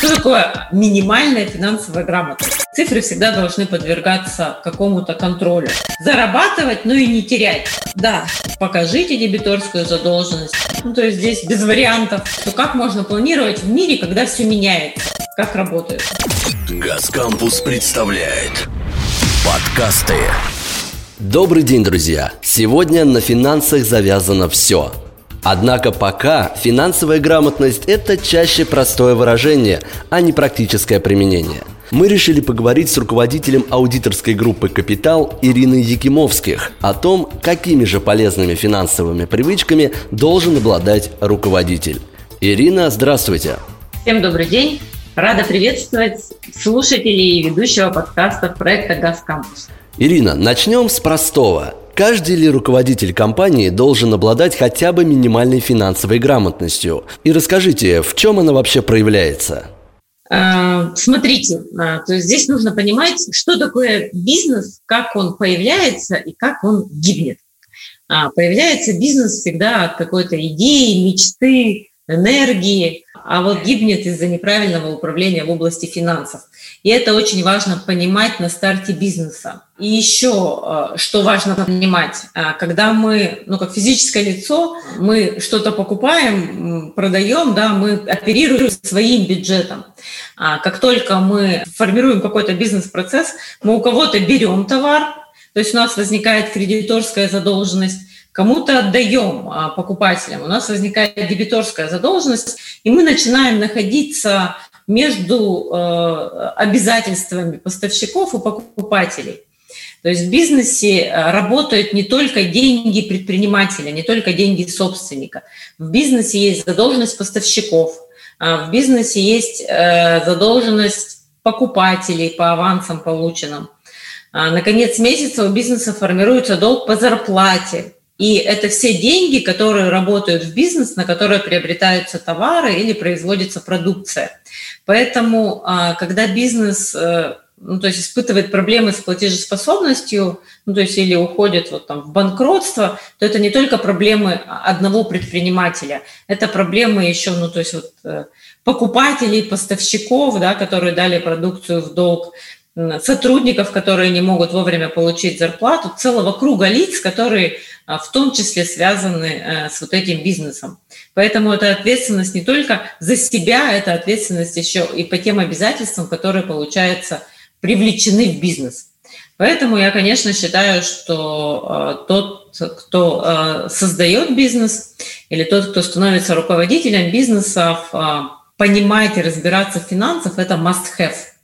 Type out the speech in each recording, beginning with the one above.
Что такое минимальная финансовая грамотность? Цифры всегда должны подвергаться какому-то контролю. Зарабатывать, но и не терять. Да, покажите дебиторскую задолженность. Ну, то есть здесь без вариантов. То как можно планировать в мире, когда все меняется? Как работает? Газкампус представляет подкасты. Добрый день, друзья! Сегодня на финансах завязано все – Однако пока финансовая грамотность – это чаще простое выражение, а не практическое применение. Мы решили поговорить с руководителем аудиторской группы «Капитал» Ириной Якимовских о том, какими же полезными финансовыми привычками должен обладать руководитель. Ирина, здравствуйте! Всем добрый день! Рада приветствовать слушателей и ведущего подкаста проекта «Газ Кампус». Ирина, начнем с простого. Каждый ли руководитель компании должен обладать хотя бы минимальной финансовой грамотностью? И расскажите, в чем она вообще проявляется? А, смотрите, а, то есть здесь нужно понимать, что такое бизнес, как он появляется и как он гибнет. А, появляется бизнес всегда от какой-то идеи, мечты, энергии, а вот гибнет из-за неправильного управления в области финансов. И это очень важно понимать на старте бизнеса. И еще, э, что важно понимать, э, когда мы, ну, как физическое лицо, мы что-то покупаем, продаем, да, мы оперируем своим бюджетом. А как только мы формируем какой-то бизнес-процесс, мы у кого-то берем товар, то есть у нас возникает кредиторская задолженность, кому-то отдаем а, покупателям, у нас возникает дебиторская задолженность, и мы начинаем находиться между э, обязательствами поставщиков и покупателей. То есть в бизнесе э, работают не только деньги предпринимателя, не только деньги собственника. В бизнесе есть задолженность поставщиков, а в бизнесе есть э, задолженность покупателей по авансам полученным. А на конец месяца у бизнеса формируется долг по зарплате. И это все деньги, которые работают в бизнес, на которые приобретаются товары или производится продукция. Поэтому, а, когда бизнес э, ну, то есть испытывает проблемы с платежеспособностью, ну, то есть или уходит вот там в банкротство, то это не только проблемы одного предпринимателя, это проблемы еще, ну, то есть вот э, покупателей, поставщиков, да, которые дали продукцию в долг, сотрудников, которые не могут вовремя получить зарплату, целого круга лиц, которые а, в том числе связаны э, с вот этим бизнесом. Поэтому это ответственность не только за себя, это ответственность еще и по тем обязательствам, которые, получается, привлечены в бизнес. Поэтому я, конечно, считаю, что э, тот, кто э, создает бизнес или тот, кто становится руководителем бизнеса, понимать и разбираться в финансах – это must-have –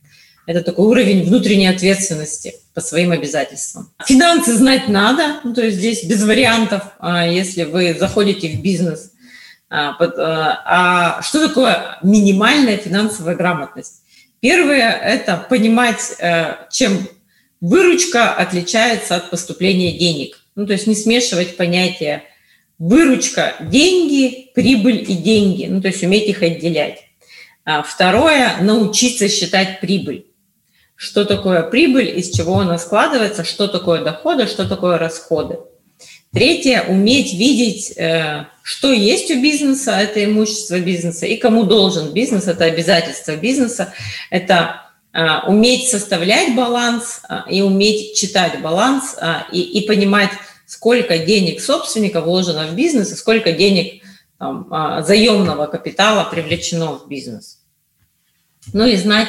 это такой уровень внутренней ответственности по своим обязательствам. Финансы знать надо, ну, то есть здесь без вариантов, а, если вы заходите в бизнес. А, а что такое минимальная финансовая грамотность? Первое – это понимать, э, чем выручка отличается от поступления денег. Ну, то есть не смешивать понятия выручка – деньги, прибыль и деньги, ну, то есть уметь их отделять. А второе – научиться считать прибыль что такое прибыль, из чего она складывается, что такое доходы, что такое расходы. Третье – уметь видеть, э, что есть у бизнеса, это имущество бизнеса, и кому должен бизнес, это обязательство бизнеса, это э, уметь составлять баланс э, и уметь читать баланс и, и понимать, сколько денег собственника вложено в бизнес и сколько денег там, заемного капитала привлечено в бизнес ну и знать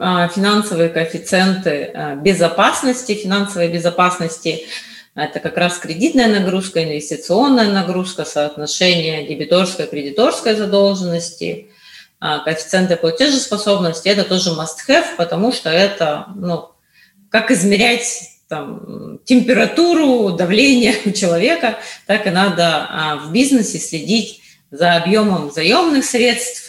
а, финансовые коэффициенты а, безопасности, финансовой безопасности. Это как раз кредитная нагрузка, инвестиционная нагрузка, соотношение дебиторской, кредиторской задолженности, а, коэффициенты платежеспособности. Это тоже must-have, потому что это, ну, как измерять там, температуру, давление у человека, так и надо в бизнесе следить за объемом заемных средств,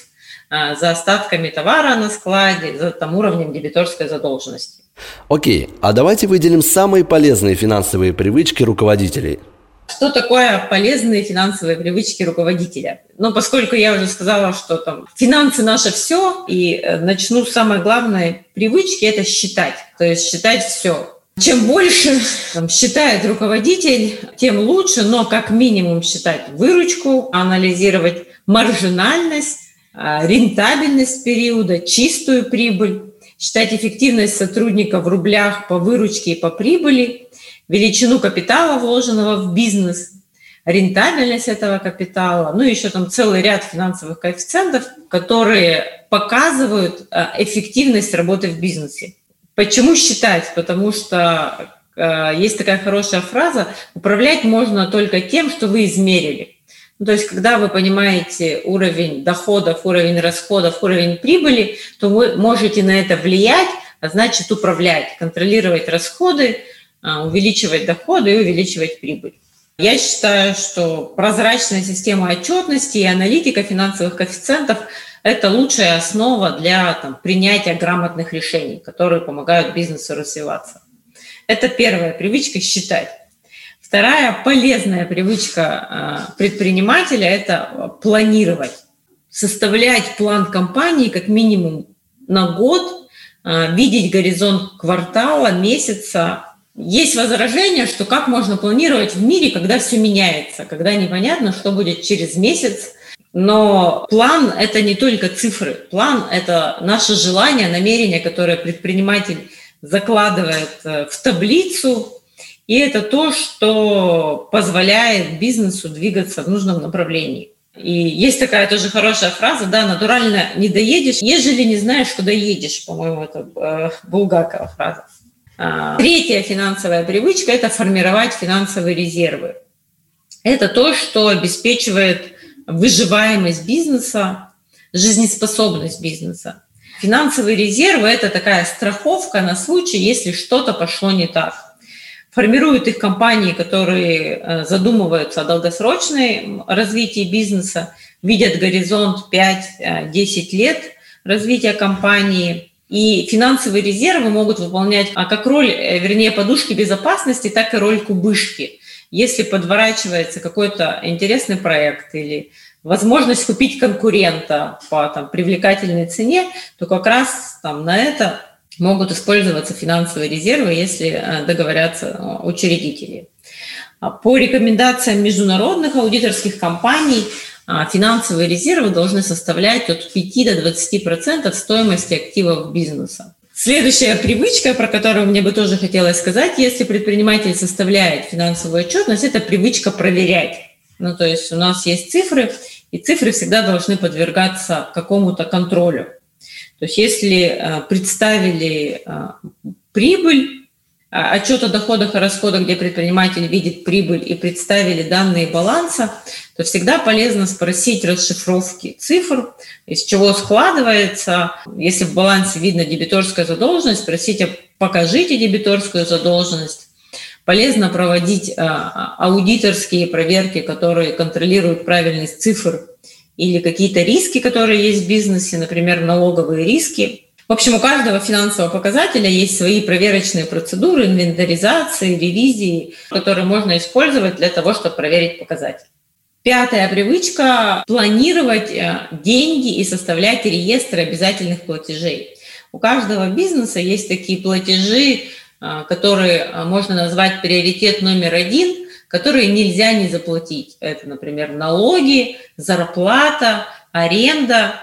за остатками товара на складе, за там уровнем дебиторской задолженности. Окей, а давайте выделим самые полезные финансовые привычки руководителей. Что такое полезные финансовые привычки руководителя? Ну, поскольку я уже сказала, что там финансы наше все, и э, начну с самой главной привычки – это считать. То есть считать все. Чем больше там, считает руководитель, тем лучше, но как минимум считать выручку, анализировать маржинальность, рентабельность периода, чистую прибыль, считать эффективность сотрудника в рублях по выручке и по прибыли, величину капитала, вложенного в бизнес, рентабельность этого капитала, ну и еще там целый ряд финансовых коэффициентов, которые показывают э, эффективность работы в бизнесе. Почему считать? Потому что э, есть такая хорошая фраза, управлять можно только тем, что вы измерили. Ну, то есть, когда вы понимаете уровень доходов, уровень расходов, уровень прибыли, то вы можете на это влиять, а значит управлять, контролировать расходы, а, увеличивать доходы и увеличивать прибыль. Я считаю, что прозрачная система отчетности и аналитика финансовых коэффициентов – это лучшая основа для там, принятия грамотных решений, которые помогают бизнесу развиваться. Это первая привычка – считать. Вторая полезная привычка а, предпринимателя – это планировать, составлять план компании как минимум на год, а, видеть горизонт квартала, месяца. Есть возражение, что как можно планировать в мире, когда все меняется, когда непонятно, что будет через месяц. Но план – это не только цифры. План – это наше желание, намерение, которое предприниматель закладывает э, в таблицу, и это то, что позволяет бизнесу двигаться в нужном направлении. И есть такая тоже хорошая фраза, да, натурально не доедешь, ежели не знаешь, куда едешь, по-моему, это э, Булгакова фраза. А, третья финансовая привычка – это формировать финансовые резервы. Это то, что обеспечивает выживаемость бизнеса, жизнеспособность бизнеса. Финансовые резервы – это такая страховка на случай, если что-то пошло не так формируют их компании, которые э, задумываются о долгосрочной развитии бизнеса, видят горизонт 5-10 лет развития компании. И финансовые резервы могут выполнять а как роль, э, вернее, подушки безопасности, так и роль кубышки. Если подворачивается какой-то интересный проект или возможность купить конкурента по там, привлекательной цене, то как раз там, на это могут использоваться финансовые резервы, если э, договорятся э, учредители. А по рекомендациям международных аудиторских компаний а, финансовые резервы должны составлять от 5 до 20 процентов стоимости активов бизнеса. Следующая привычка, про которую мне бы тоже хотелось сказать, если предприниматель составляет финансовую отчетность, это привычка проверять. Ну, то есть у нас есть цифры, и цифры всегда должны подвергаться какому-то контролю. То есть если э, представили э, прибыль, а, отчет о доходах и расходах, где предприниматель видит прибыль и представили данные баланса, то всегда полезно спросить расшифровки цифр, из чего складывается. Если в балансе видно дебиторская задолженность, спросите, покажите дебиторскую задолженность. Полезно проводить э, аудиторские проверки, которые контролируют правильность цифр или какие-то риски, которые есть в бизнесе, например, налоговые риски. В общем, у каждого финансового показателя есть свои проверочные процедуры, инвентаризации, ревизии, которые можно использовать для того, чтобы проверить показатель. Пятая привычка – планировать э, деньги и составлять реестр обязательных платежей. У каждого бизнеса есть такие платежи, э, которые э, можно назвать приоритет номер один – которые нельзя не заплатить. Это, например, налоги, зарплата, аренда.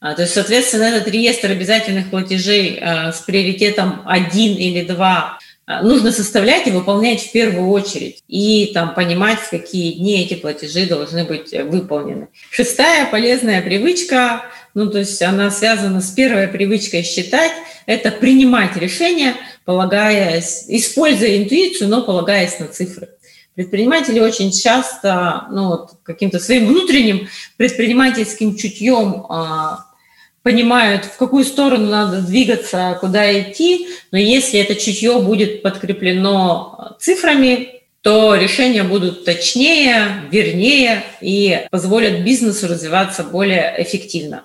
А, то есть, соответственно, этот реестр обязательных платежей а, с приоритетом один или два а, нужно составлять и выполнять в первую очередь. И там понимать, в какие дни эти платежи должны быть выполнены. Шестая полезная привычка, ну то есть она связана с первой привычкой считать, это принимать решения, полагаясь, используя интуицию, но полагаясь на цифры. Предприниматели очень часто ну, вот, каким-то своим внутренним предпринимательским чутьем а, понимают, в какую сторону надо двигаться, куда идти, но если это чутье будет подкреплено цифрами, то решения будут точнее, вернее и позволят бизнесу развиваться более эффективно.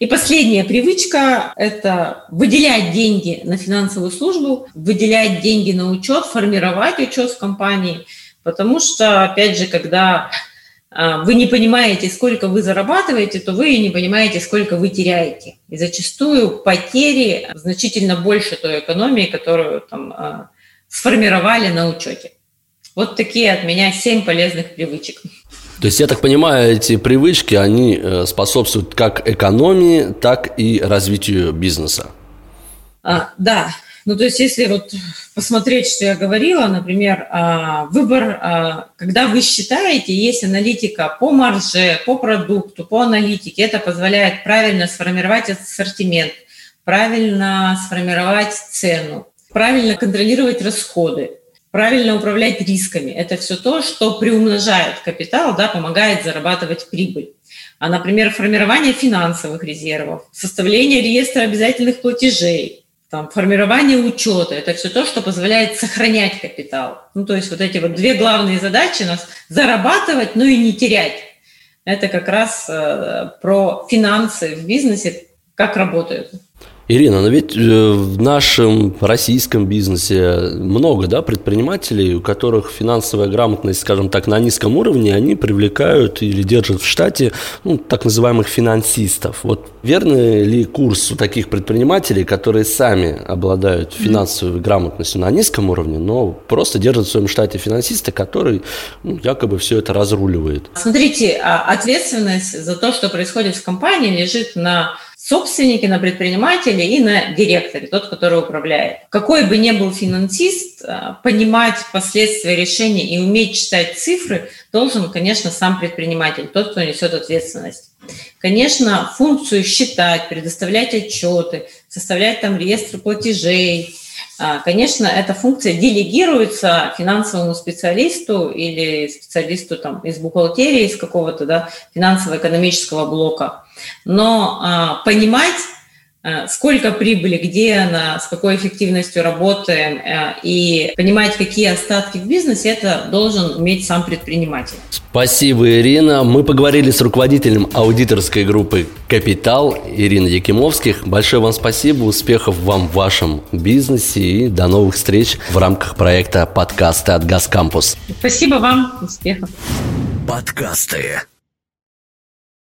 И последняя привычка – это выделять деньги на финансовую службу, выделять деньги на учет, формировать учет в компании, потому что, опять же, когда а, вы не понимаете, сколько вы зарабатываете, то вы не понимаете, сколько вы теряете. И зачастую потери значительно больше той экономии, которую там, а, сформировали на учете. Вот такие от меня семь полезных привычек. То есть, я так понимаю, эти привычки, они э, способствуют как экономии, так и развитию бизнеса. А, да, ну, то есть, если вот посмотреть, что я говорила, например, а, выбор, а, когда вы считаете, есть аналитика по марже, по продукту, по аналитике, это позволяет правильно сформировать ассортимент, правильно сформировать цену, правильно контролировать расходы, правильно управлять рисками. Это все то, что приумножает капитал, да, помогает зарабатывать прибыль. А, например, формирование финансовых резервов, составление реестра обязательных платежей, там, формирование учета, это все то, что позволяет сохранять капитал. Ну, то есть вот эти вот две главные задачи у нас зарабатывать, но и не терять. Это как раз э, про финансы в бизнесе, как работают. Ирина, но ведь э, в нашем российском бизнесе много да, предпринимателей, у которых финансовая грамотность, скажем так, на низком уровне, они привлекают или держат в штате ну, так называемых финансистов. Вот верный ли курс у таких предпринимателей, которые сами обладают финансовой грамотностью на низком уровне, но просто держат в своем штате финансиста, который ну, якобы все это разруливает? Смотрите, а ответственность за то, что происходит в компании, лежит на собственники, на предпринимателе и на директоре, тот, который управляет. Какой бы ни был финансист, э, понимать последствия решения и уметь читать цифры должен, конечно, сам предприниматель, тот, кто несет ответственность. Конечно, функцию считать, предоставлять отчеты, составлять там реестр платежей, э, Конечно, эта функция делегируется финансовому специалисту или специалисту там, из бухгалтерии, из какого-то да, финансово-экономического блока. Но а, понимать, а, сколько прибыли, где она, с какой эффективностью работаем, а, и понимать, какие остатки в бизнесе, это должен уметь сам предприниматель. Спасибо, Ирина. Мы поговорили с руководителем аудиторской группы «Капитал» Ириной Якимовских. Большое вам спасибо, успехов вам в вашем бизнесе и до новых встреч в рамках проекта подкаста от «Газкампус». Спасибо вам, успехов. Подкасты